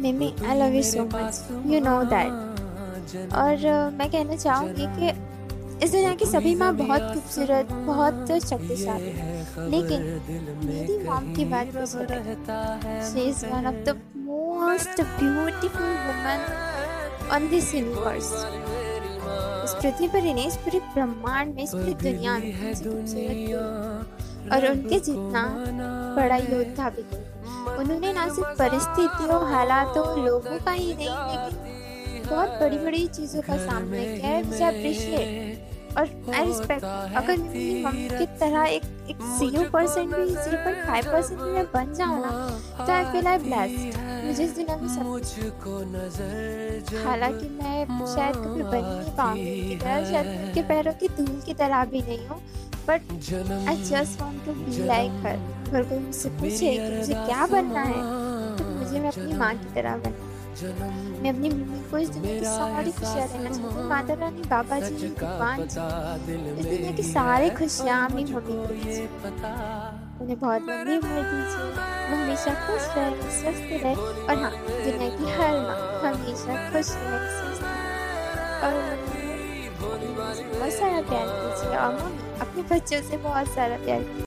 मिमी I love you so much you know that और uh, मैं कहना चाहूँगी कि इस दुनिया की सभी माँ बहुत खूबसूरत बहुत शक्तिशाली लेकिन मेरी मॉम की बात she is one of the most beautiful woman on this universe इस पृथ्वी पर ही नहीं इस पूरे ब्रह्मांड में इस पूरी दुनिया में। और उनके जितना बड़ा योद्धा भी उन्होंने ना सिर्फ़ परिस्थितियों हालातों लोगों का ही नहीं लेकिन बहुत बड़ी बड़ी चीज़ों का सामना किया है। विच अप्रिशिएट और आई रिस्पेक्ट अगर मम्मी की तरह एक एक ज़ीरो परसेंट भी ज़ीरो पॉइंट फाइव परसेंट भी मैं बन जाऊँ ना तो आई फील आई ब्लेस्ड मुझे इस दुनिया में सब हालाँकि मैं शायद कभी बन नहीं पाऊँगी शायद उनके पैरों की धूल की तरह भी नहीं हूँ but I just want to be like her अगर कोई मुझसे पूछे कि मुझे क्या बनना है तो मुझे मैं अपनी माँ की तरह बनना मैं अपनी मम्मी को इस दुनिया की सारी खुशियाँ देना चाहती हूँ। माता रानी, बाबा जी, भगवान जी, इस दुनिया की सारी खुशियाँ अपनी मम्मी को उन्हें बहुत लंबी उम्र दीजिए। वो हमेशा खुश रहे, स्वस्थ रहे। और हाँ दुनिया की हर माँ हमेशा खुश रहे, स्वस्थ रहे। और सारा प्यार कीजिए। और अपने बच्चों से बहुत सारा प्यार कीजिए।